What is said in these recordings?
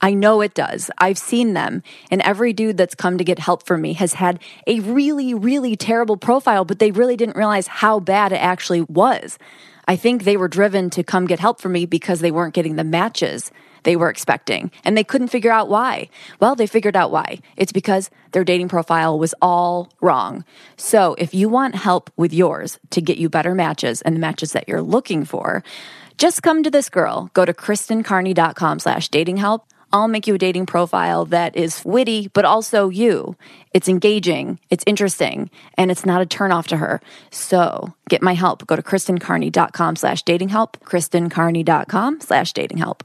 I know it does. I've seen them. And every dude that's come to get help from me has had a really, really terrible profile, but they really didn't realize how bad it actually was. I think they were driven to come get help from me because they weren't getting the matches they were expecting and they couldn't figure out why. Well, they figured out why. It's because their dating profile was all wrong. So if you want help with yours to get you better matches and the matches that you're looking for, just come to this girl. Go to kristencarney.com slash dating help. I'll make you a dating profile that is witty, but also you. It's engaging, it's interesting, and it's not a turnoff to her. So get my help. Go to kristencarney.com slash dating help, kristencarney.com slash dating help.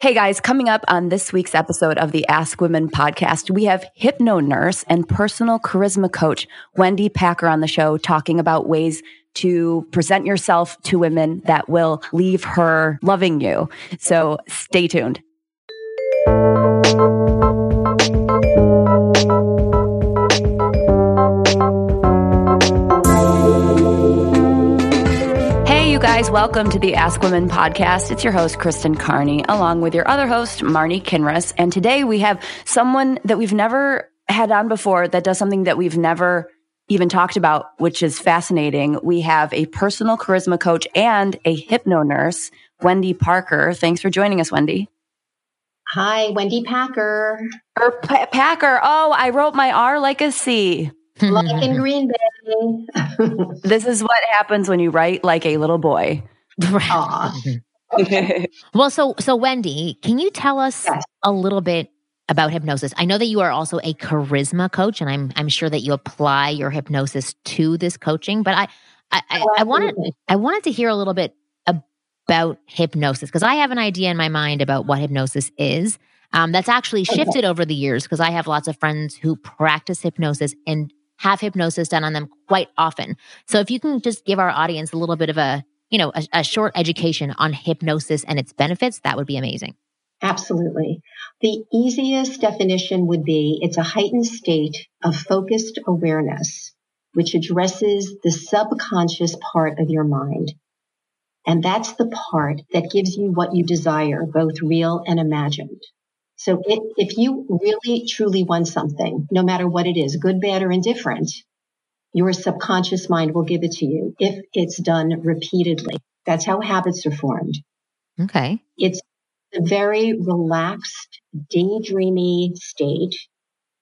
Hey guys, coming up on this week's episode of the Ask Women podcast, we have hypno nurse and personal charisma coach Wendy Packer on the show talking about ways to present yourself to women that will leave her loving you. So stay tuned. Guys. Welcome to the Ask Women podcast. It's your host, Kristen Carney, along with your other host, Marnie Kinross. And today we have someone that we've never had on before that does something that we've never even talked about, which is fascinating. We have a personal charisma coach and a hypno nurse, Wendy Parker. Thanks for joining us, Wendy. Hi, Wendy Packer. Or P- Packer. Oh, I wrote my R like a C. like in Green Bay. This is what happens when you write like a little boy. Okay. well, so so Wendy, can you tell us yes. a little bit about hypnosis? I know that you are also a charisma coach, and I'm I'm sure that you apply your hypnosis to this coaching. But I I, I, I wanted I wanted to hear a little bit about hypnosis because I have an idea in my mind about what hypnosis is. Um, that's actually shifted okay. over the years because I have lots of friends who practice hypnosis and have hypnosis done on them quite often. So if you can just give our audience a little bit of a, you know, a, a short education on hypnosis and its benefits, that would be amazing. Absolutely. The easiest definition would be it's a heightened state of focused awareness, which addresses the subconscious part of your mind. And that's the part that gives you what you desire, both real and imagined. So it, if you really truly want something, no matter what it is, good, bad, or indifferent, your subconscious mind will give it to you if it's done repeatedly. That's how habits are formed. Okay. It's a very relaxed, daydreamy state,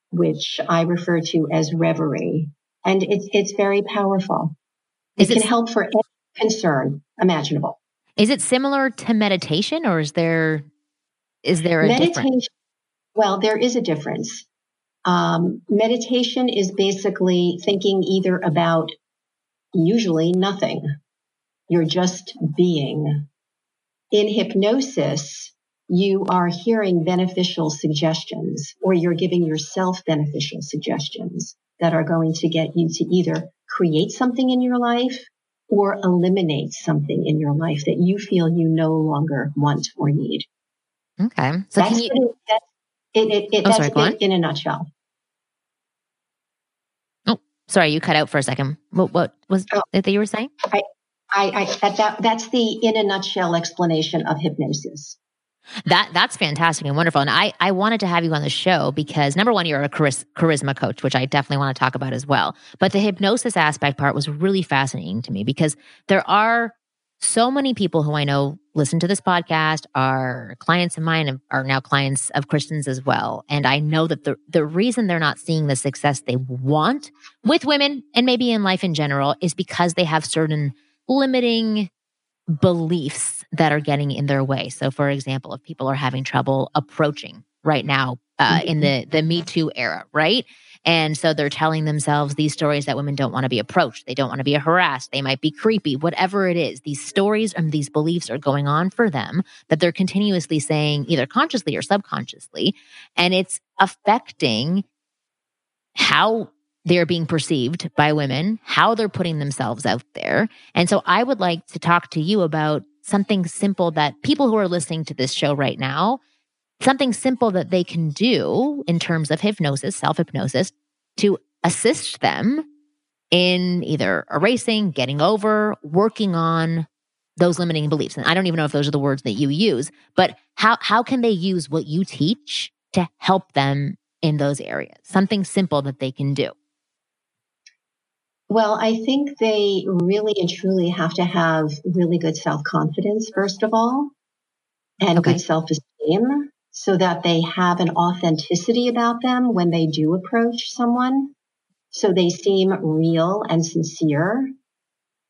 which I refer to as reverie. And it's, it's very powerful. It, it can help for any concern imaginable. Is it similar to meditation or is there is there a meditation? Difference? Well, there is a difference. Um, meditation is basically thinking either about usually nothing. You're just being. In hypnosis, you are hearing beneficial suggestions or you're giving yourself beneficial suggestions that are going to get you to either create something in your life or eliminate something in your life that you feel you no longer want or need. Okay. So that's you, it, that's it, it, it, oh, that's sorry, it in a nutshell. Oh, sorry, you cut out for a second. What, what was oh, it that you were saying? I, I, I that, that, that's the in a nutshell explanation of hypnosis. That that's fantastic and wonderful. And I I wanted to have you on the show because number one, you're a charis- charisma coach, which I definitely want to talk about as well. But the hypnosis aspect part was really fascinating to me because there are so many people who I know listen to this podcast are clients of mine and are now clients of Kristen's as well. And I know that the, the reason they're not seeing the success they want with women and maybe in life in general is because they have certain limiting beliefs that are getting in their way. So for example, if people are having trouble approaching right now uh, in the the Me Too era, right? And so they're telling themselves these stories that women don't want to be approached. They don't want to be harassed. They might be creepy, whatever it is. These stories and these beliefs are going on for them that they're continuously saying, either consciously or subconsciously. And it's affecting how they're being perceived by women, how they're putting themselves out there. And so I would like to talk to you about something simple that people who are listening to this show right now something simple that they can do in terms of hypnosis, self hypnosis, to assist them in either erasing, getting over, working on those limiting beliefs. And I don't even know if those are the words that you use, but how, how can they use what you teach to help them in those areas? Something simple that they can do. Well, I think they really and truly have to have really good self confidence, first of all, and okay. good self esteem so that they have an authenticity about them when they do approach someone. So they seem real and sincere.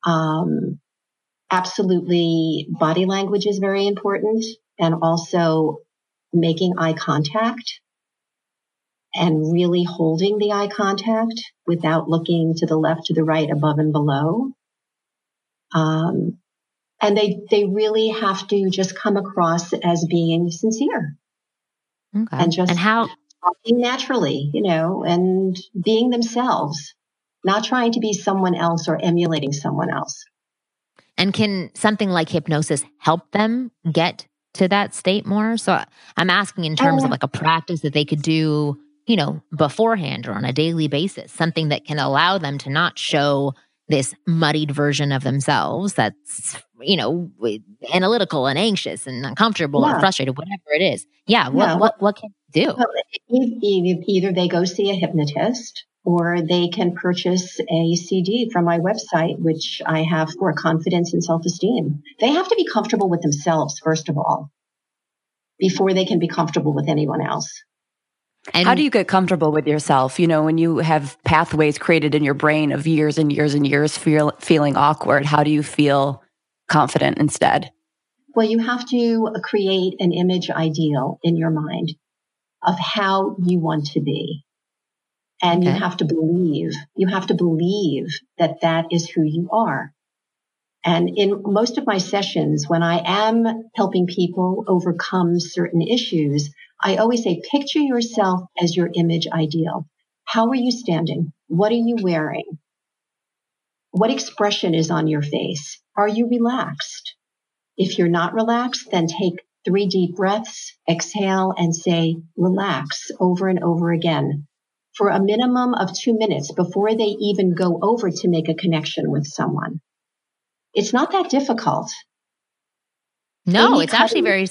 Um, absolutely body language is very important and also making eye contact and really holding the eye contact without looking to the left, to the right, above and below. Um, and they, they really have to just come across as being sincere. Okay. And just and how talking naturally, you know, and being themselves, not trying to be someone else or emulating someone else. And can something like hypnosis help them get to that state more? So I'm asking in terms of oh, like a practice that they could do, you know, beforehand or on a daily basis, something that can allow them to not show this muddied version of themselves that's you know analytical and anxious and uncomfortable yeah. or frustrated whatever it is yeah what yeah. what, what can you do well, either they go see a hypnotist or they can purchase a cd from my website which i have for confidence and self-esteem they have to be comfortable with themselves first of all before they can be comfortable with anyone else and How do you get comfortable with yourself? You know, when you have pathways created in your brain of years and years and years feel, feeling awkward, how do you feel confident instead? Well, you have to uh, create an image ideal in your mind of how you want to be. And okay. you have to believe, you have to believe that that is who you are. And in most of my sessions, when I am helping people overcome certain issues, I always say, picture yourself as your image ideal. How are you standing? What are you wearing? What expression is on your face? Are you relaxed? If you're not relaxed, then take three deep breaths, exhale and say relax over and over again for a minimum of two minutes before they even go over to make a connection with someone. It's not that difficult. No, Amy it's Cuddy, actually very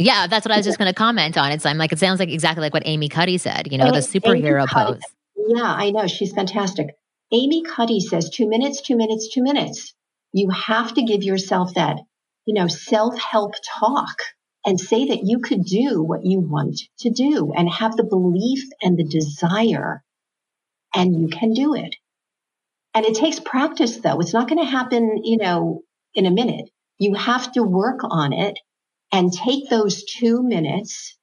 yeah, that's what I was just going to comment on. It's I'm like it sounds like exactly like what Amy Cuddy said. You know, the oh, superhero pose. Yeah, I know she's fantastic. Amy Cuddy says two minutes, two minutes, two minutes. You have to give yourself that, you know, self help talk and say that you could do what you want to do and have the belief and the desire and you can do it. And it takes practice though. It's not going to happen, you know, in a minute. You have to work on it and take those two minutes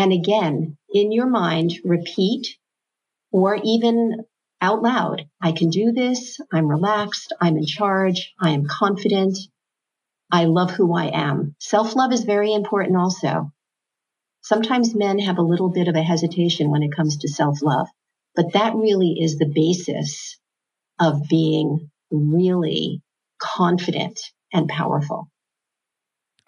and again, in your mind, repeat or even out loud. I can do this. I'm relaxed. I'm in charge. I am confident. I love who I am. Self love is very important also. Sometimes men have a little bit of a hesitation when it comes to self love, but that really is the basis of being really confident and powerful.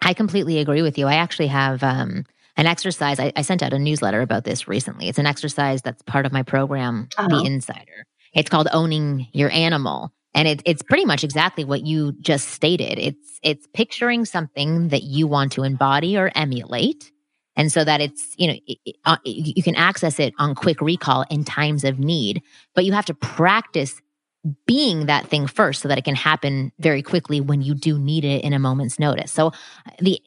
I completely agree with you. I actually have um, an exercise. I, I, sent out a newsletter about this recently. It's an exercise that's part of my program, uh-huh. The Insider. It's called Owning Your Animal. And it, it's pretty much exactly what you just stated. It's it's picturing something that you want to embody or emulate, and so that it's you know it, it, uh, you can access it on quick recall in times of need. But you have to practice being that thing first so that it can happen very quickly when you do need it in a moment's notice. So the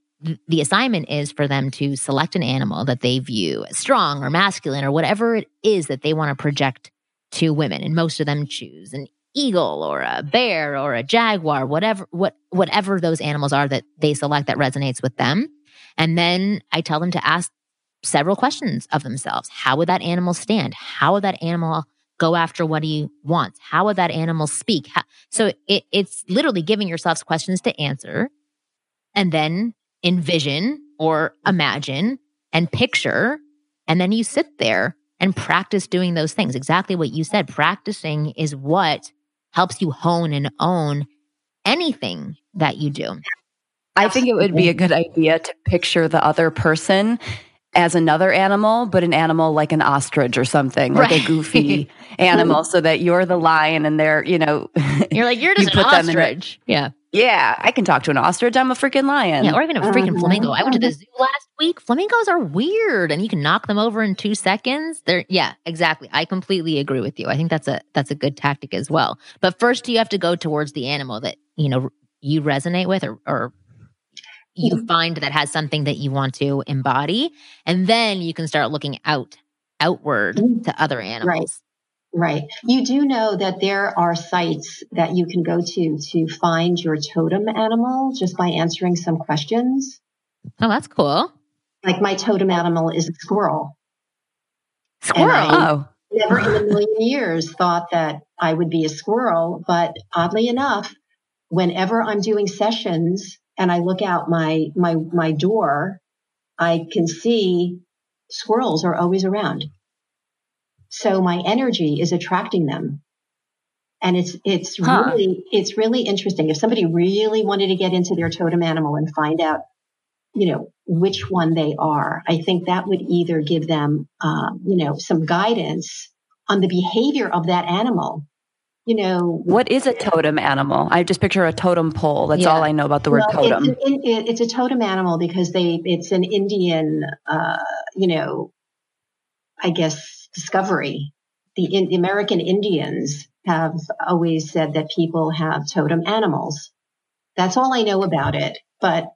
the assignment is for them to select an animal that they view as strong or masculine or whatever it is that they want to project to women. And most of them choose an eagle or a bear or a jaguar whatever what whatever those animals are that they select that resonates with them. And then I tell them to ask several questions of themselves. How would that animal stand? How would that animal go after what he wants? How would that animal speak? How, so it, it's literally giving yourselves questions to answer and then envision or imagine and picture. And then you sit there and practice doing those things. Exactly what you said. Practicing is what helps you hone and own anything that you do. I think it would be a good idea to picture the other person as another animal, but an animal like an ostrich or something, like right. a goofy animal, so that you're the lion and they're, you know, you're like, you're just you an ostrich. yeah. Yeah, I can talk to an ostrich. I'm a freaking lion. Yeah, or even a freaking uh-huh. flamingo. I went to the zoo last week. Flamingos are weird, and you can knock them over in two seconds. They're yeah, exactly. I completely agree with you. I think that's a that's a good tactic as well. But first, you have to go towards the animal that you know you resonate with, or, or you mm-hmm. find that has something that you want to embody and then you can start looking out outward mm-hmm. to other animals. Right. Right you do know that there are sites that you can go to to find your totem animal just by answering some questions. Oh that's cool. Like my totem animal is a squirrel. Squirrel? Oh. never in a million years thought that i would be a squirrel but oddly enough whenever i'm doing sessions and I look out my, my, my door, I can see squirrels are always around. So my energy is attracting them. And it's, it's huh. really, it's really interesting. If somebody really wanted to get into their totem animal and find out, you know, which one they are, I think that would either give them, uh, you know, some guidance on the behavior of that animal you know what is a totem animal? I just picture a totem pole. That's yeah. all i know about the word well, totem. it's, it, it's, a totem animal because they it's an indian uh, you know i guess discovery. The, in, the american indians have always said that people have totem animals. That's all i know about it. But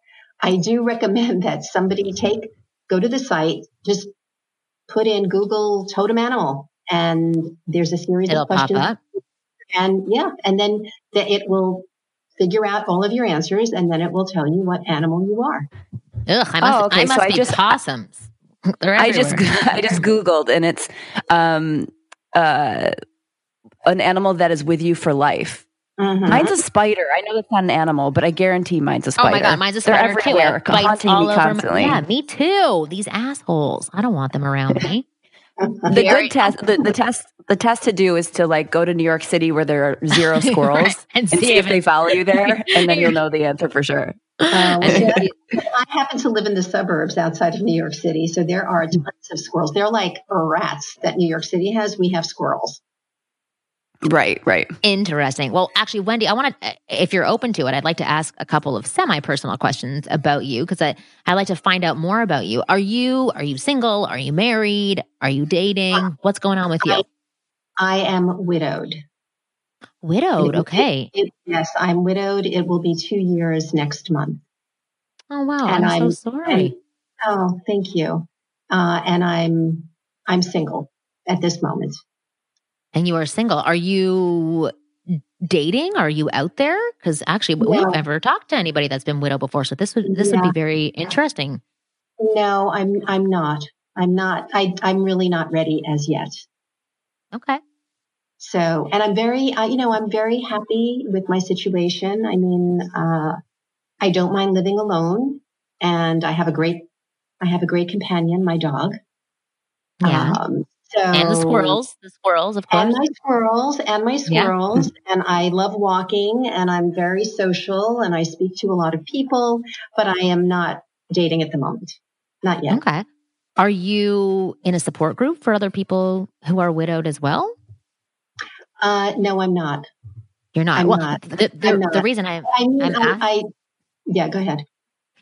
i do recommend that somebody take go to the site just put in google totem animal and there's a series It'll of questions and yeah, and then the, it will figure out all of your answers and then it will tell you what animal you are. Ugh, I must, oh, okay. I must so be I just, possums. I just I just googled and it's um uh an animal that is with you for life. Mm-hmm. Mine's a spider. I know that's not an animal, but I guarantee mine's a spider. Oh my god, mine's a spider They're everywhere, too. Bites all me constantly. My, yeah, me too. These assholes. I don't want them around me. The good test the, the test the test to do is to like go to New York City where there are zero squirrels right. and, and, see, if, they follow you there, and then you'll know the answer for sure. Um, I happen to live in the suburbs outside of New York City, so there are tons of squirrels. They're like rats that New York City has. We have squirrels. Right, right. Interesting. Well, actually, Wendy, I want to, if you're open to it, I'd like to ask a couple of semi-personal questions about you because I I like to find out more about you. Are you are you single? Are you married? Are you dating? Uh, What's going on with you? I, I am widowed. Widowed. Okay. It, it, yes, I'm widowed. It will be two years next month. Oh wow! And I'm, I'm so sorry. And, oh, thank you. Uh, and I'm I'm single at this moment and you are single. Are you dating? Are you out there? Because actually, we've never talked to anybody that's been widow before, so this would this yeah. would be very interesting. No, I'm I'm not. I'm not. I I'm really not ready as yet. Okay. So, and I'm very, uh, you know, I'm very happy with my situation. I mean, uh, I don't mind living alone, and I have a great, I have a great companion, my dog. Yeah. Um, so, and the squirrels, the squirrels, of course. And my squirrels, and my squirrels. Yeah. and I love walking, and I'm very social, and I speak to a lot of people, but I am not dating at the moment. Not yet. Okay. Are you in a support group for other people who are widowed as well? Uh, no, I'm not. You're not. I'm well, not. The, the, not. the reason I, I mean, I, I, yeah, go ahead.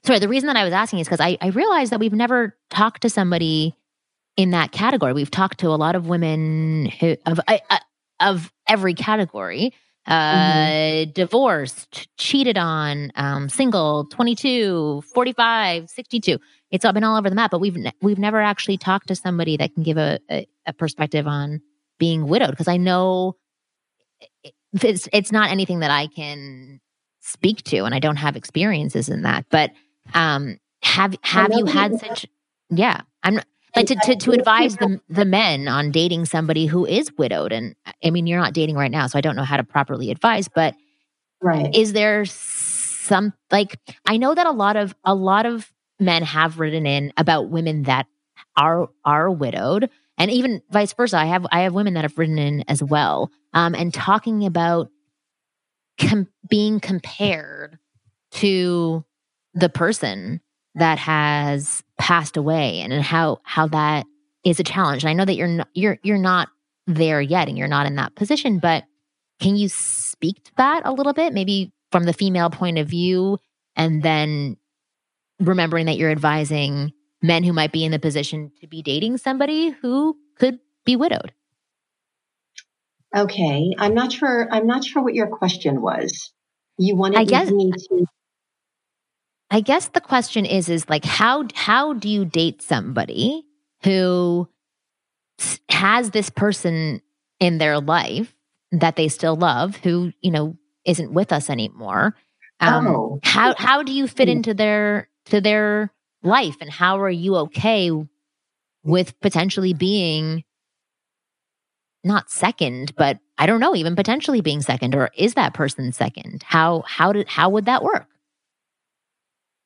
Sorry, the reason that I was asking is because I, I realized that we've never talked to somebody in that category. We've talked to a lot of women who of of every category. Uh, mm-hmm. divorced, cheated on, um, single, 22, 45, 62. It's all been all over the map, but we've, ne- we've never actually talked to somebody that can give a, a, a perspective on being widowed. Cause I know it's, it's not anything that I can speak to and I don't have experiences in that, but, um, have, have you had such, yeah, I'm to, to, to advise the, the men on dating somebody who is widowed and i mean you're not dating right now so i don't know how to properly advise but right. is there some like i know that a lot of a lot of men have written in about women that are are widowed and even vice versa i have i have women that have written in as well um, and talking about com- being compared to the person that has passed away and how how that is a challenge. And I know that you're not, you're you're not there yet and you're not in that position, but can you speak to that a little bit maybe from the female point of view and then remembering that you're advising men who might be in the position to be dating somebody who could be widowed? Okay, I'm not sure I'm not sure what your question was. You wanted I guess, me to I guess the question is is like how how do you date somebody who has this person in their life that they still love who, you know, isn't with us anymore? Um, oh. how how do you fit into their to their life and how are you okay with potentially being not second, but I don't know, even potentially being second, or is that person second? How how did how would that work?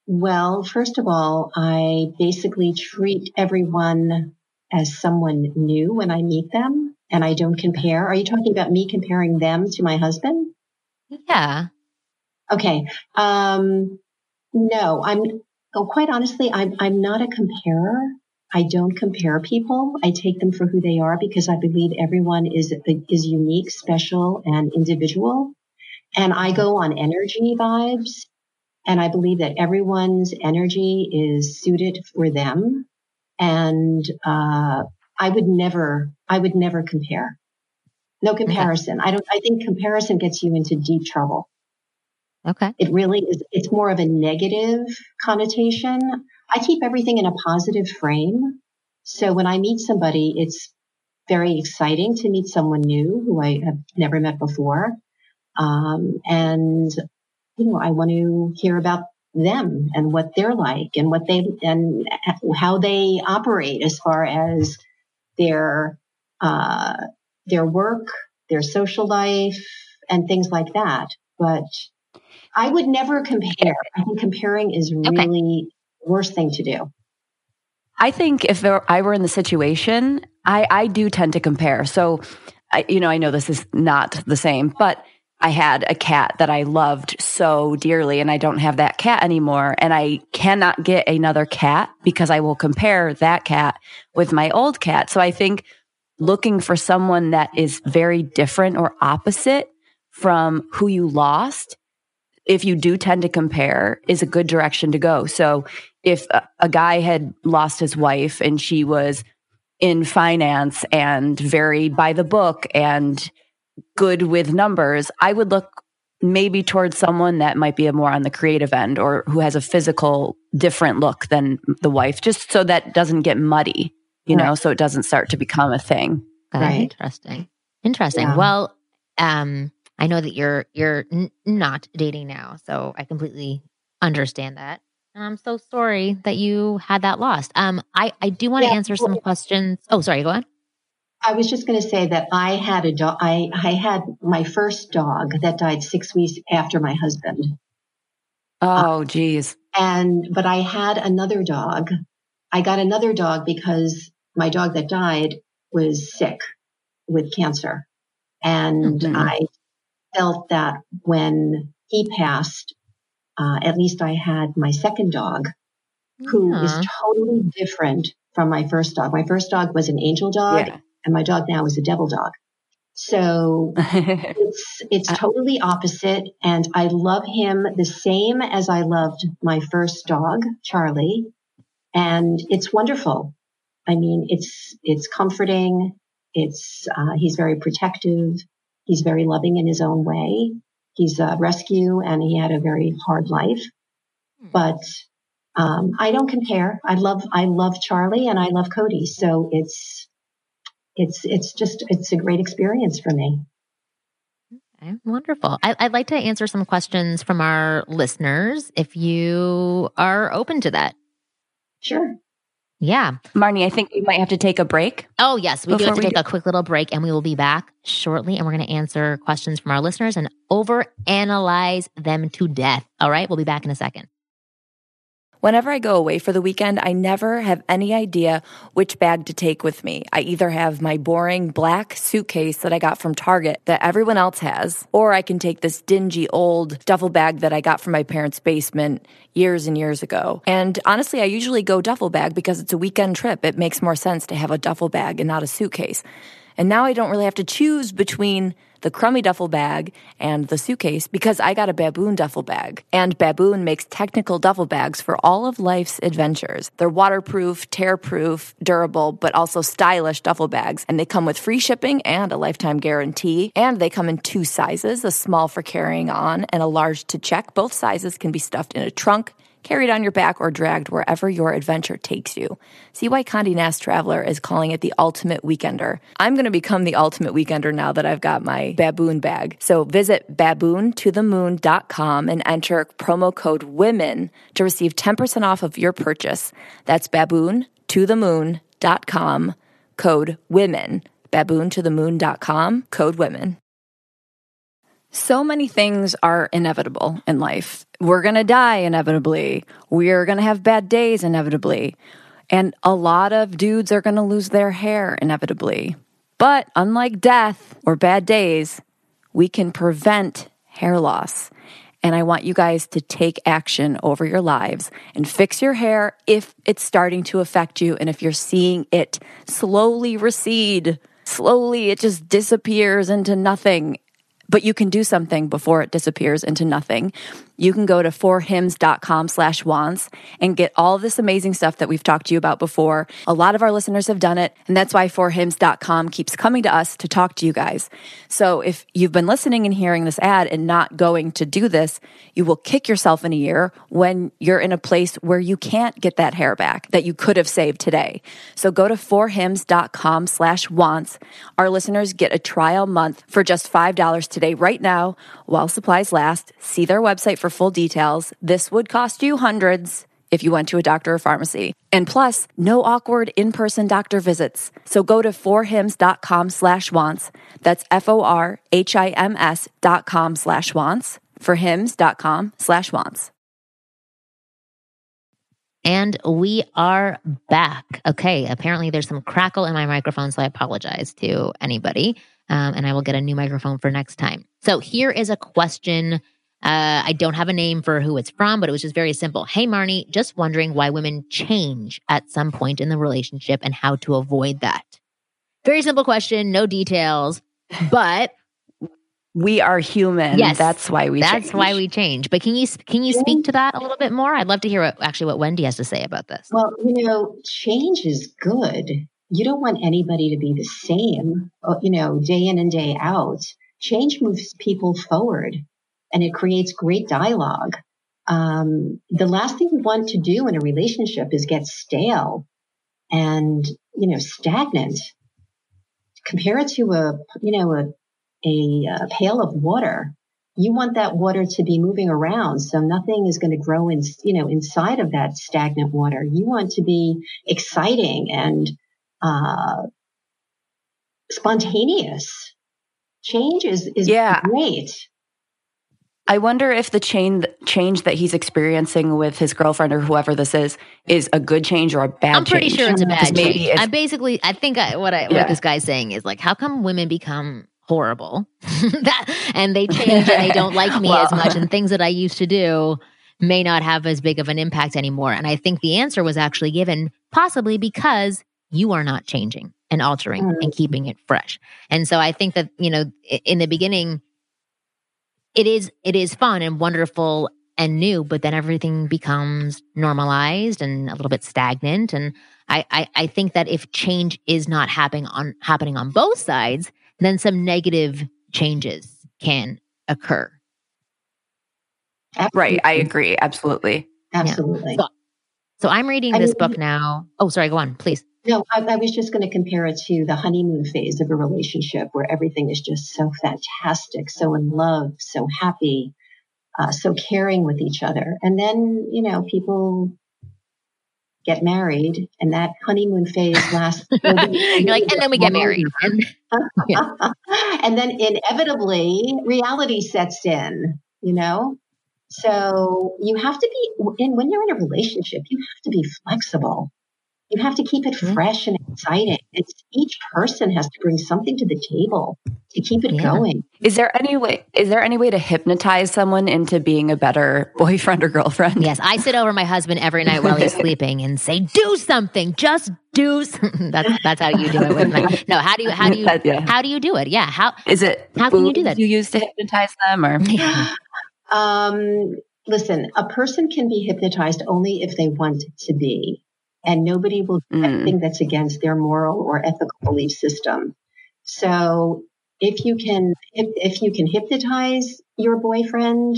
Well, first of all, I basically treat everyone as someone new when I meet them and I don't compare. Are you talking about me comparing them to my husband? Yeah. Okay. Um, no, I'm, oh, quite honestly, I'm, I'm not a comparer. I don't compare people. I take them for who they are because I believe everyone is, is unique, special, and individual. And I go on energy vibes and I believe that everyone's energy is suited for them. And, uh, I would never, I would never compare. No comparison. Okay. I don't, I think comparison gets you into deep trouble. Okay. It really is, it's more of a negative connotation. I keep everything in a positive frame. So when I meet somebody, it's very exciting to meet someone new who I have never met before. Um, and you know, I want to hear about them and what they're like and what they and how they operate as far as their uh, their work, their social life, and things like that. But I would never compare. I think comparing is really okay. worst thing to do. I think if there, I were in the situation, I, I do tend to compare. So, I, you know, I know this is not the same, but I had a cat that I loved so dearly and I don't have that cat anymore. And I cannot get another cat because I will compare that cat with my old cat. So I think looking for someone that is very different or opposite from who you lost, if you do tend to compare, is a good direction to go. So if a, a guy had lost his wife and she was in finance and very by the book and good with numbers, I would look maybe towards someone that might be a more on the creative end or who has a physical different look than the wife, just so that doesn't get muddy, you right. know, so it doesn't start to become a thing. right. Interesting. Interesting. Yeah. Well, um, I know that you're you're n- not dating now, so I completely understand that. And I'm so sorry that you had that lost. Um, I I do want to yeah. answer some questions. Oh, sorry. Go on. I was just going to say that I had a dog. I, I had my first dog that died six weeks after my husband. Oh, geez. and, but I had another dog. I got another dog because my dog that died was sick with cancer. And mm-hmm. I felt that when he passed, uh, at least I had my second dog who yeah. is totally different from my first dog. My first dog was an angel dog. Yeah and my dog now is a devil dog. So it's it's uh, totally opposite and I love him the same as I loved my first dog, Charlie, and it's wonderful. I mean, it's it's comforting. It's uh, he's very protective. He's very loving in his own way. He's a rescue and he had a very hard life. Hmm. But um, I don't compare. I love I love Charlie and I love Cody. So it's it's it's just it's a great experience for me. Okay, wonderful. I, would like to answer some questions from our listeners if you are open to that. Sure. Yeah. Marnie, I think we might have to take a break. Oh, yes. We do have to take a quick little break and we will be back shortly and we're going to answer questions from our listeners and over analyze them to death. All right. We'll be back in a second. Whenever I go away for the weekend, I never have any idea which bag to take with me. I either have my boring black suitcase that I got from Target that everyone else has, or I can take this dingy old duffel bag that I got from my parents' basement years and years ago. And honestly, I usually go duffel bag because it's a weekend trip. It makes more sense to have a duffel bag and not a suitcase. And now I don't really have to choose between the crummy duffel bag and the suitcase because I got a Baboon duffel bag. And Baboon makes technical duffel bags for all of life's adventures. They're waterproof, tear-proof, durable, but also stylish duffel bags. And they come with free shipping and a lifetime guarantee. And they come in two sizes, a small for carrying on and a large to check. Both sizes can be stuffed in a trunk carried on your back, or dragged wherever your adventure takes you. See why Condé Nast Traveler is calling it the ultimate weekender. I'm going to become the ultimate weekender now that I've got my baboon bag. So visit baboontothemoon.com and enter promo code WOMEN to receive 10% off of your purchase. That's baboontothemoon.com, code WOMEN. Baboontothemoon.com, code WOMEN. So many things are inevitable in life. We're going to die inevitably. We're going to have bad days inevitably. And a lot of dudes are going to lose their hair inevitably. But unlike death or bad days, we can prevent hair loss. And I want you guys to take action over your lives and fix your hair if it's starting to affect you and if you're seeing it slowly recede. Slowly, it just disappears into nothing but you can do something before it disappears into nothing. You can go to forhims.com slash wants and get all this amazing stuff that we've talked to you about before. A lot of our listeners have done it, and that's why forhims.com keeps coming to us to talk to you guys. So if you've been listening and hearing this ad and not going to do this, you will kick yourself in a year when you're in a place where you can't get that hair back that you could have saved today. So go to forhims.com slash wants. Our listeners get a trial month for just $5 today right now, while supplies last. See their website for full details. This would cost you hundreds if you went to a doctor or pharmacy. And plus, no awkward in-person doctor visits. So go to forhims.com slash wants. That's F-O-R-H-I-M-S dot com slash wants. Forhims.com slash wants. And we are back. Okay, apparently there's some crackle in my microphone, so I apologize to anybody um, and I will get a new microphone for next time. So here is a question. Uh, I don't have a name for who it's from, but it was just very simple. Hey, Marnie, just wondering why women change at some point in the relationship and how to avoid that. Very simple question, no details, but we are human. Yes, that's why we. That's change. why we change. But can you can you speak to that a little bit more? I'd love to hear what, actually what Wendy has to say about this. Well, you know, change is good you don't want anybody to be the same, uh, you know, day in and day out. Change moves people forward and it creates great dialogue. Um, the last thing you want to do in a relationship is get stale and, you know, stagnant. Compare it to a, you know, a, a, a pail of water. You want that water to be moving around. So nothing is going to grow in, you know, inside of that stagnant water. You want to be exciting and uh, spontaneous. Change is, is yeah. great. I wonder if the change change that he's experiencing with his girlfriend or whoever this is is a good change or a bad. I'm pretty change. sure it's a bad change. I basically, I think I, what I, yeah. what this guy's saying is like, how come women become horrible that, and they change and they don't like me well. as much and things that I used to do may not have as big of an impact anymore. And I think the answer was actually given possibly because you are not changing and altering mm. and keeping it fresh. And so I think that, you know, in the beginning, it is, it is fun and wonderful and new, but then everything becomes normalized and a little bit stagnant. And I, I, I think that if change is not happening on, happening on both sides, then some negative changes can occur. Absolutely. Right. I agree. Absolutely. Absolutely. Yeah. So, so, I'm reading I this mean, book now. Oh, sorry. Go on, please. No, I, I was just going to compare it to the honeymoon phase of a relationship where everything is just so fantastic, so in love, so happy, uh, so caring with each other. And then, you know, people get married and that honeymoon phase lasts. You're like, and then we get married. And, and then inevitably reality sets in, you know? So you have to be, and when you're in a relationship, you have to be flexible. You have to keep it mm-hmm. fresh and exciting. It's each person has to bring something to the table to keep it yeah. going. Is there any way is there any way to hypnotize someone into being a better boyfriend or girlfriend? Yes, I sit over my husband every night while he's sleeping and say, "Do something. Just do." that's that's how you do it with me. No, how do you how do you yeah. how do you do it? Yeah, how is it? How can you do that? You use to hypnotize them, or um, listen, a person can be hypnotized only if they want to be and nobody will do mm. anything that's against their moral or ethical belief system. So if you can, if, if you can hypnotize your boyfriend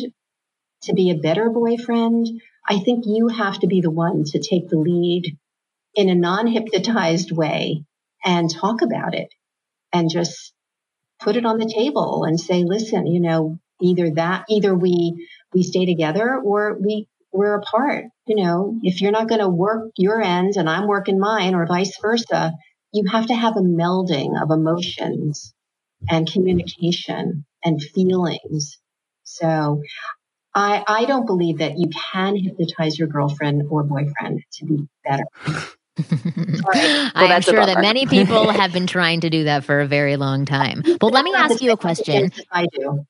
to be a better boyfriend, I think you have to be the one to take the lead in a non-hypnotized way and talk about it and just put it on the table and say, listen, you know, either that, either we, we stay together or we we're apart. You know, if you're not going to work your end and I'm working mine or vice versa, you have to have a melding of emotions and communication and feelings. So I, I don't believe that you can hypnotize your girlfriend or boyfriend to be better. well, I'm sure that many people have been trying to do that for a very long time. But let me ask you a question. I do.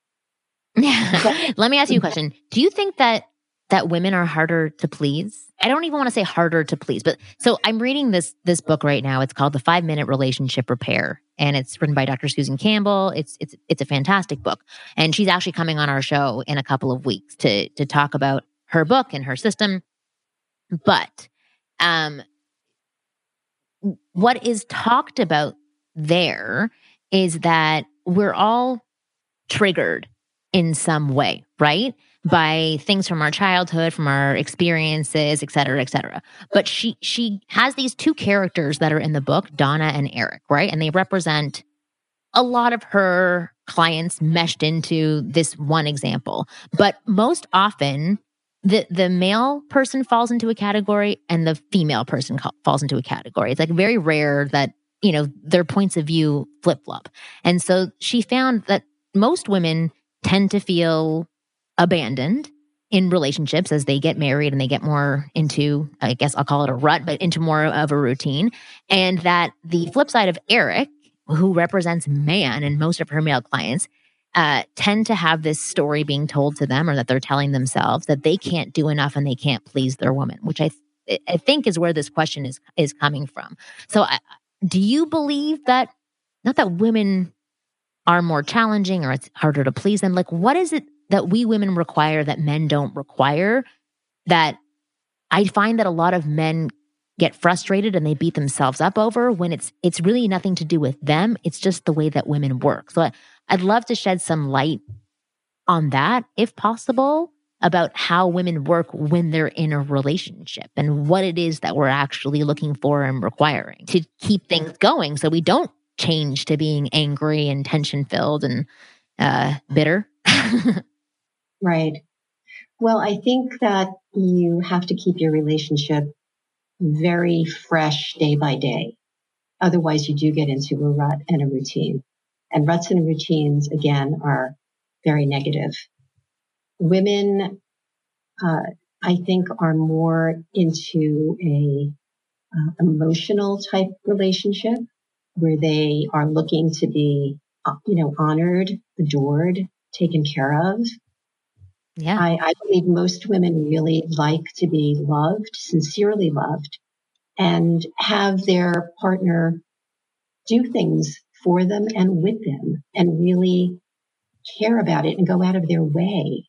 let me ask you a question. Do you think that that women are harder to please. I don't even want to say harder to please, but so I'm reading this this book right now. It's called The 5 Minute Relationship Repair and it's written by Dr. Susan Campbell. It's it's it's a fantastic book. And she's actually coming on our show in a couple of weeks to to talk about her book and her system. But um what is talked about there is that we're all triggered in some way, right? by things from our childhood, from our experiences, et cetera, et cetera. But she she has these two characters that are in the book, Donna and Eric, right? And they represent a lot of her clients meshed into this one example. But most often, the the male person falls into a category and the female person falls into a category. It's like very rare that you know their points of view flip flop. And so she found that most women tend to feel abandoned in relationships as they get married and they get more into, I guess I'll call it a rut, but into more of a routine. And that the flip side of Eric, who represents man and most of her male clients, uh, tend to have this story being told to them or that they're telling themselves that they can't do enough and they can't please their woman, which I, th- I think is where this question is, is coming from. So I, do you believe that, not that women are more challenging or it's harder to please them, like what is it that we women require that men don't require that I find that a lot of men get frustrated and they beat themselves up over when it's it's really nothing to do with them. It's just the way that women work. So I, i'd love to shed some light on that if possible about how women work when they're in a relationship and what it is that we're actually looking for and requiring to keep things going so we don't change to being angry and tension filled and uh, bitter Right. Well, I think that you have to keep your relationship very fresh day by day. Otherwise, you do get into a rut and a routine. And ruts and routines, again, are very negative. Women, uh, I think, are more into a uh, emotional type relationship where they are looking to be, uh, you know, honored, adored, taken care of. Yeah. I, I believe most women really like to be loved, sincerely loved, and have their partner do things for them and with them and really care about it and go out of their way.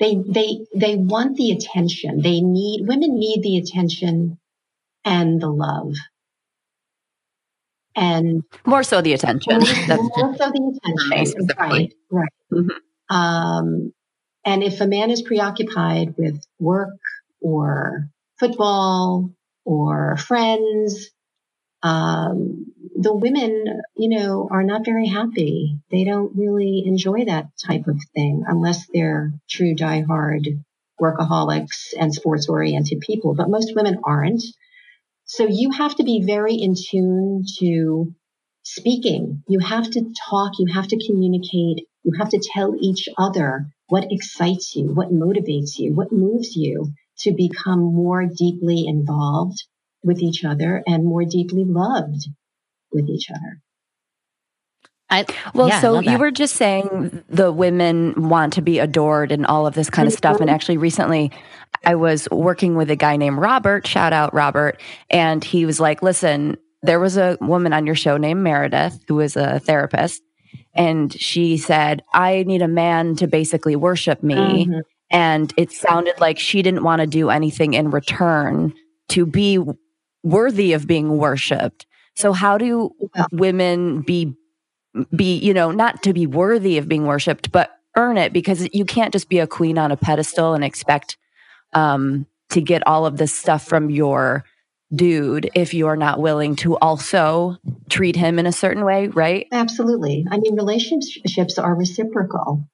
They, they, they want the attention. They need, women need the attention and the love. And more so the attention. more so the attention. Right, right. Mm-hmm. Um, and if a man is preoccupied with work or football or friends, um, the women, you know, are not very happy. They don't really enjoy that type of thing unless they're true diehard workaholics and sports oriented people. But most women aren't. So you have to be very in tune to speaking. You have to talk. You have to communicate. You have to tell each other what excites you, what motivates you, what moves you to become more deeply involved with each other and more deeply loved with each other. I, well, yeah, so you were just saying the women want to be adored and all of this kind of stuff. And actually, recently, I was working with a guy named Robert. Shout out, Robert. And he was like, listen, there was a woman on your show named Meredith who was a therapist. And she said, I need a man to basically worship me. Mm-hmm. And it sounded like she didn't want to do anything in return to be worthy of being worshiped. So how do women be be, you know, not to be worthy of being worshiped, but earn it because you can't just be a queen on a pedestal and expect um, to get all of this stuff from your dude if you're not willing to also treat him in a certain way, right? Absolutely. I mean, relationships are reciprocal.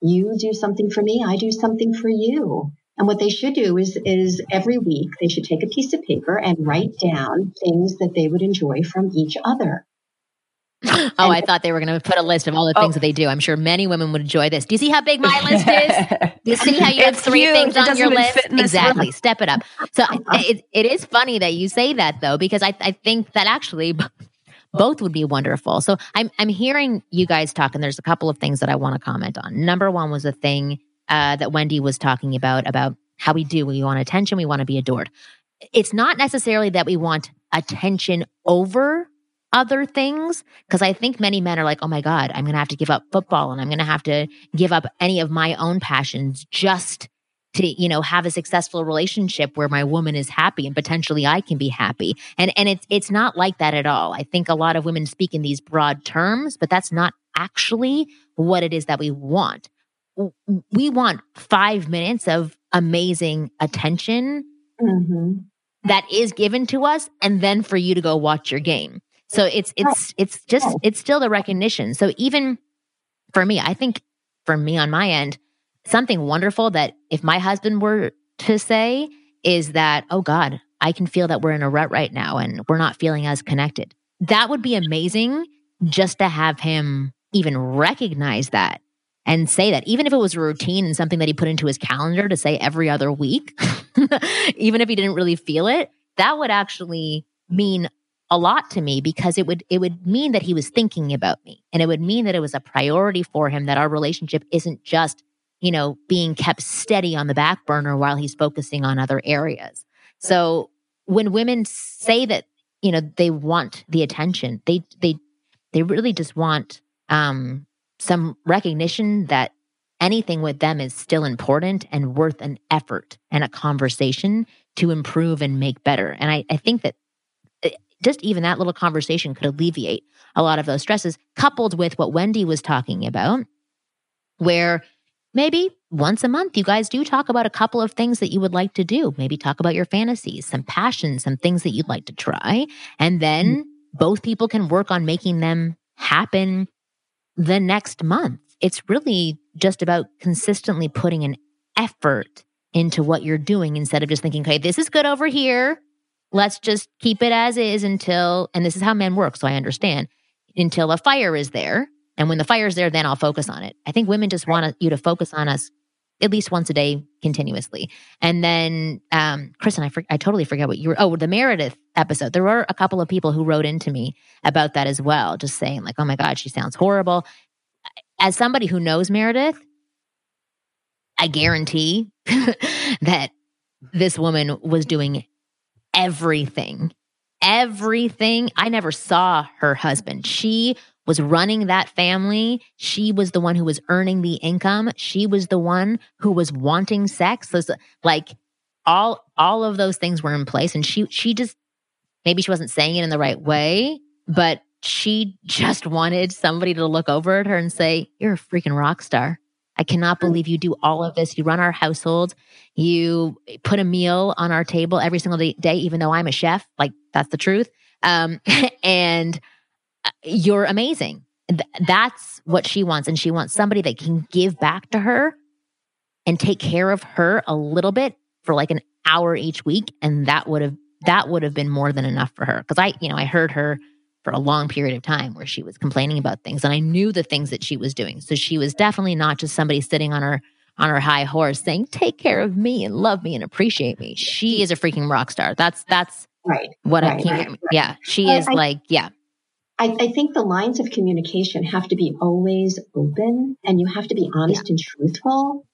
You do something for me, I do something for you. And what they should do is, is every week they should take a piece of paper and write down things that they would enjoy from each other. Oh, I thought they were going to put a list of all the things oh. that they do. I'm sure many women would enjoy this. Do you see how big my list is? Do you see how you have three huge. things on your list? Exactly. Step it up. So it, it is funny that you say that though, because I, I think that actually both would be wonderful. So I'm, I'm hearing you guys talk and there's a couple of things that I want to comment on. Number one was a thing uh, that Wendy was talking about, about how we do. We want attention. We want to be adored. It's not necessarily that we want attention over other things because I think many men are like, oh my God, I'm going to have to give up football and I'm going to have to give up any of my own passions just to you know have a successful relationship where my woman is happy and potentially I can be happy. And and it's it's not like that at all. I think a lot of women speak in these broad terms but that's not actually what it is that we want. We want 5 minutes of amazing attention mm-hmm. that is given to us and then for you to go watch your game so it's it's it's just it's still the recognition. So even for me, I think for me on my end, something wonderful that if my husband were to say is that, oh God, I can feel that we're in a rut right now and we're not feeling as connected. That would be amazing just to have him even recognize that and say that, even if it was a routine and something that he put into his calendar to say every other week, even if he didn't really feel it, that would actually mean a lot to me because it would it would mean that he was thinking about me. And it would mean that it was a priority for him that our relationship isn't just you know being kept steady on the back burner while he's focusing on other areas. So when women say that you know they want the attention they they they really just want um some recognition that anything with them is still important and worth an effort and a conversation to improve and make better. And i, I think that just even that little conversation could alleviate a lot of those stresses, coupled with what Wendy was talking about, where maybe once a month you guys do talk about a couple of things that you would like to do. Maybe talk about your fantasies, some passions, some things that you'd like to try. And then mm-hmm. both people can work on making them happen the next month. It's really just about consistently putting an effort into what you're doing instead of just thinking, okay, this is good over here let's just keep it as is until, and this is how men work, so I understand, until a fire is there. And when the fire is there, then I'll focus on it. I think women just want you to focus on us at least once a day continuously. And then, um, Kristen I, for, I totally forget what you were. Oh, the Meredith episode. There were a couple of people who wrote into me about that as well, just saying like, "Oh my God, she sounds horrible." As somebody who knows Meredith, I guarantee that this woman was doing everything. Everything. I never saw her husband. She was running that family. She was the one who was earning the income. She was the one who was wanting sex. Like all all of those things were in place and she she just maybe she wasn't saying it in the right way, but she just wanted somebody to look over at her and say, You're a freaking rock star. I cannot believe you do all of this. You run our household. You put a meal on our table every single day, even though I'm a chef. Like, that's the truth. Um, and uh, you're amazing. That's what she wants. And she wants somebody that can give back to her and take care of her a little bit for like an hour each week. And that would have, that would have been more than enough for her. Cause I, you know, I heard her for a long period of time where she was complaining about things and I knew the things that she was doing. So she was definitely not just somebody sitting on her on her high horse saying, "Take care of me and love me and appreciate me." She is a freaking rock star. That's that's right. What right, I can right, Yeah, she is I, like yeah. I, I, think the lines of communication have to be always open, and you have to be honest yeah. and truthful,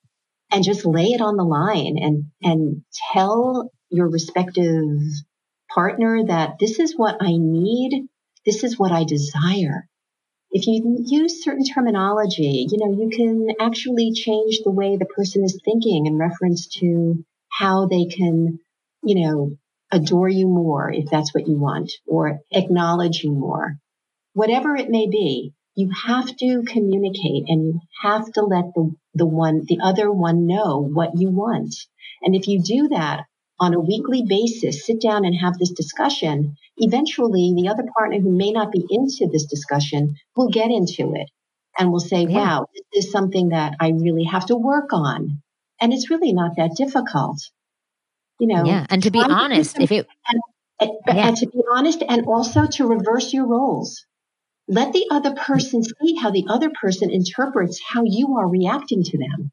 and just lay it on the line and and tell your respective partner that this is what I need this is what I desire. If you use certain terminology, you know, you can actually change the way the person is thinking in reference to how they can, you know, adore you more if that's what you want or acknowledge you more. Whatever it may be, you have to communicate and you have to let the, the one, the other one know what you want. And if you do that on a weekly basis, sit down and have this discussion, eventually the other partner who may not be into this discussion will get into it and will say, yeah. wow, this is something that I really have to work on. And it's really not that difficult. You know, yeah. And to be honest, if it, and, and, yeah. and to be honest, and also to reverse your roles. Let the other person see how the other person interprets how you are reacting to them.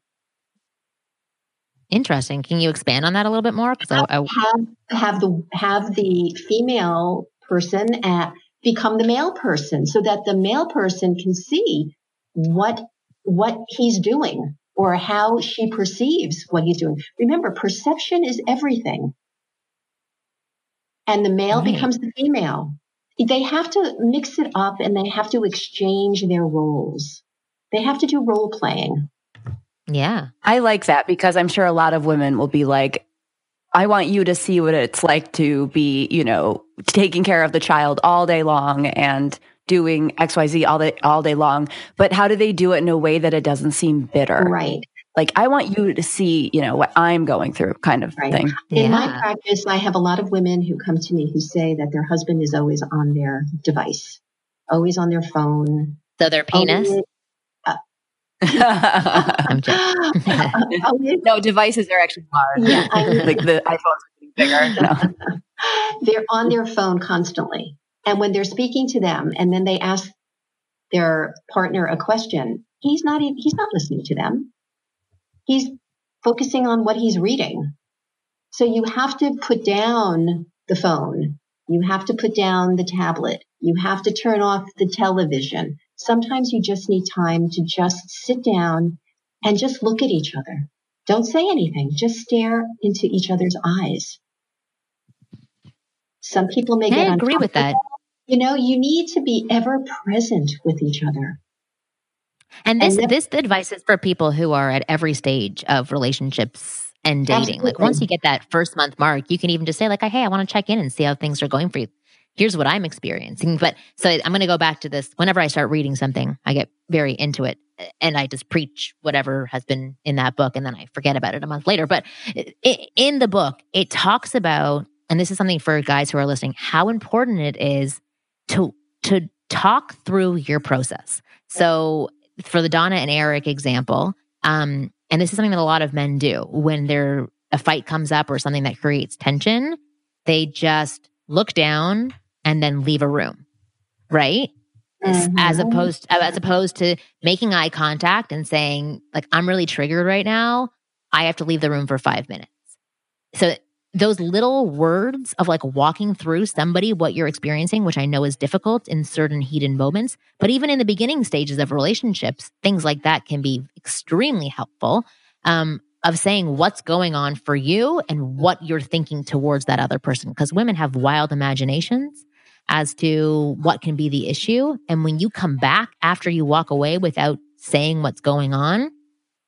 Interesting. Can you expand on that a little bit more? I, I, have have the have the female person at, become the male person, so that the male person can see what what he's doing or how she perceives what he's doing. Remember, perception is everything, and the male right. becomes the female. They have to mix it up, and they have to exchange their roles. They have to do role playing. Yeah. I like that because I'm sure a lot of women will be like, I want you to see what it's like to be, you know, taking care of the child all day long and doing XYZ all day all day long. But how do they do it in a way that it doesn't seem bitter? Right. Like I want you to see, you know, what I'm going through kind of right. thing. In yeah. my practice, I have a lot of women who come to me who say that their husband is always on their device, always on their phone. So their penis? Always, I'm joking. Oh, no, devices are actually large. Yeah, like the iPhones are getting bigger. No. they're on their phone constantly. And when they're speaking to them and then they ask their partner a question, he's not even, he's not listening to them. He's focusing on what he's reading. So you have to put down the phone. You have to put down the tablet. You have to turn off the television. Sometimes you just need time to just sit down and just look at each other. Don't say anything. Just stare into each other's eyes. Some people may get I agree with that. You know, you need to be ever present with each other. And this and this advice is for people who are at every stage of relationships and dating. Absolutely. Like once you get that first month mark, you can even just say like, "Hey, I want to check in and see how things are going for you." Here's what I'm experiencing. But so I'm going to go back to this. Whenever I start reading something, I get very into it and I just preach whatever has been in that book and then I forget about it a month later. But in the book, it talks about, and this is something for guys who are listening, how important it is to, to talk through your process. So for the Donna and Eric example, um, and this is something that a lot of men do when there a fight comes up or something that creates tension, they just look down and then leave a room, right? Mm-hmm. As opposed as opposed to making eye contact and saying like I'm really triggered right now, I have to leave the room for 5 minutes. So those little words of like walking through somebody what you're experiencing, which I know is difficult in certain heated moments, but even in the beginning stages of relationships, things like that can be extremely helpful. Um, of saying what's going on for you and what you're thinking towards that other person. Because women have wild imaginations as to what can be the issue. And when you come back after you walk away without saying what's going on,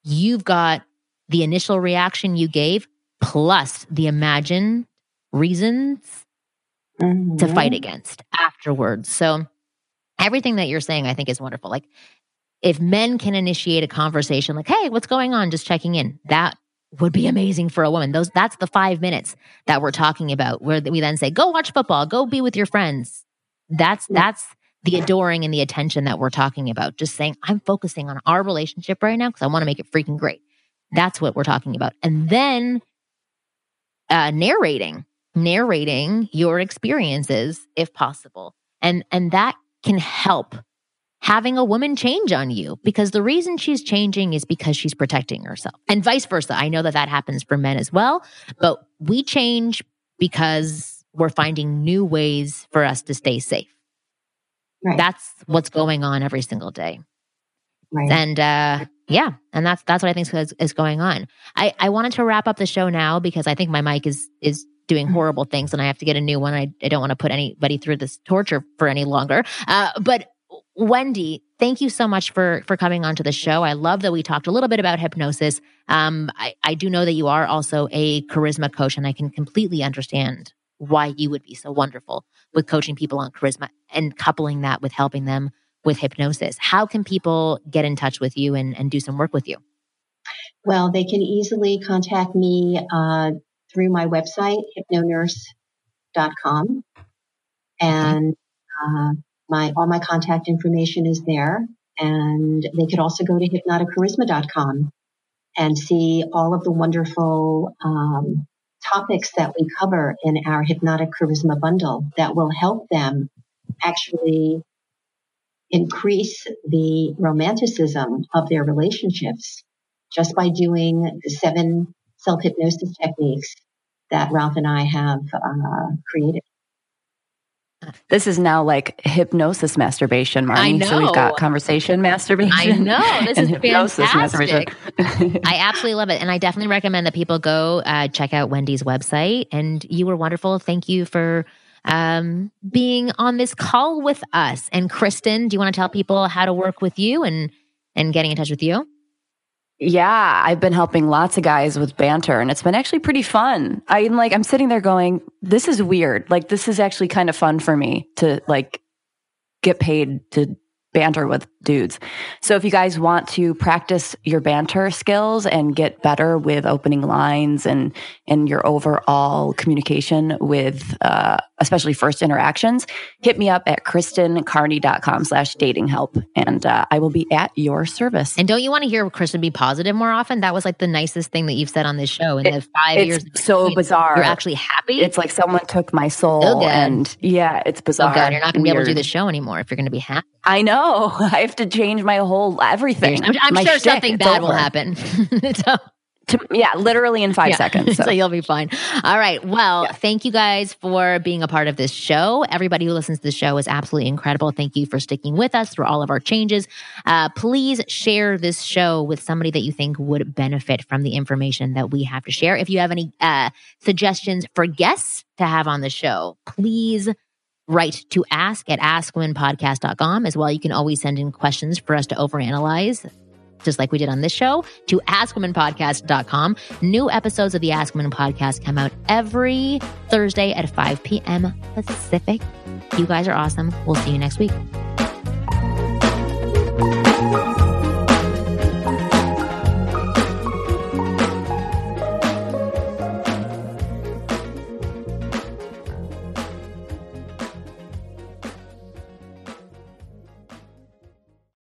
you've got the initial reaction you gave plus the imagined reasons mm-hmm. to fight against afterwards. So everything that you're saying, I think is wonderful. Like if men can initiate a conversation like, Hey, what's going on? Just checking in. That would be amazing for a woman. Those, that's the five minutes that we're talking about where we then say, go watch football, go be with your friends. That's, that's the adoring and the attention that we're talking about. Just saying, I'm focusing on our relationship right now because I want to make it freaking great. That's what we're talking about. And then uh, narrating, narrating your experiences if possible. And, and that can help having a woman change on you because the reason she's changing is because she's protecting herself and vice versa. I know that that happens for men as well, but we change because we're finding new ways for us to stay safe. Right. That's what's going on every single day. Right. And uh, yeah, and that's that's what I think is, is going on. I I wanted to wrap up the show now because I think my mic is is doing horrible things and I have to get a new one. I, I don't want to put anybody through this torture for any longer. Uh, but Wendy, thank you so much for for coming onto the show. I love that we talked a little bit about hypnosis. Um, I, I do know that you are also a charisma coach, and I can completely understand why you would be so wonderful with coaching people on charisma and coupling that with helping them with hypnosis. How can people get in touch with you and, and do some work with you? Well, they can easily contact me uh, through my website, hypnonurse.com. And uh, my all my contact information is there. And they could also go to hypnoticcharisma.com and see all of the wonderful um, topics that we cover in our hypnotic charisma bundle that will help them actually increase the romanticism of their relationships just by doing the seven self hypnosis techniques that Ralph and I have uh, created. This is now like hypnosis masturbation, Marni. I know. So we've got conversation masturbation. I know. This is fantastic. I absolutely love it. And I definitely recommend that people go uh, check out Wendy's website. And you were wonderful. Thank you for um, being on this call with us. And Kristen, do you want to tell people how to work with you and, and getting in touch with you? Yeah, I've been helping lots of guys with banter and it's been actually pretty fun. I'm like, I'm sitting there going, this is weird. Like, this is actually kind of fun for me to like get paid to banter with dudes. So if you guys want to practice your banter skills and get better with opening lines and and your overall communication with uh, especially first interactions, hit me up at kristencarney.com slash dating help and uh, I will be at your service. And don't you want to hear Kristen be positive more often? That was like the nicest thing that you've said on this show in it, the five it's years. so bizarre. You're actually happy. It's like someone took my soul and yeah, it's bizarre. Oh God, you're not going to be able to do the show anymore if you're going to be happy. I know. I have to change my whole everything. I'm, I'm sure something bad will happen. so. To, yeah, literally in five yeah. seconds. So. so. you'll be fine. All right. Well, yeah. thank you guys for being a part of this show. Everybody who listens to the show is absolutely incredible. Thank you for sticking with us through all of our changes. Uh, please share this show with somebody that you think would benefit from the information that we have to share. If you have any uh, suggestions for guests to have on the show, please write to ask at askwomenpodcast.com as well. You can always send in questions for us to overanalyze, just like we did on this show, to askwomenpodcast.com. New episodes of the Ask Women podcast come out every Thursday at 5 p.m. Pacific. You guys are awesome. We'll see you next week.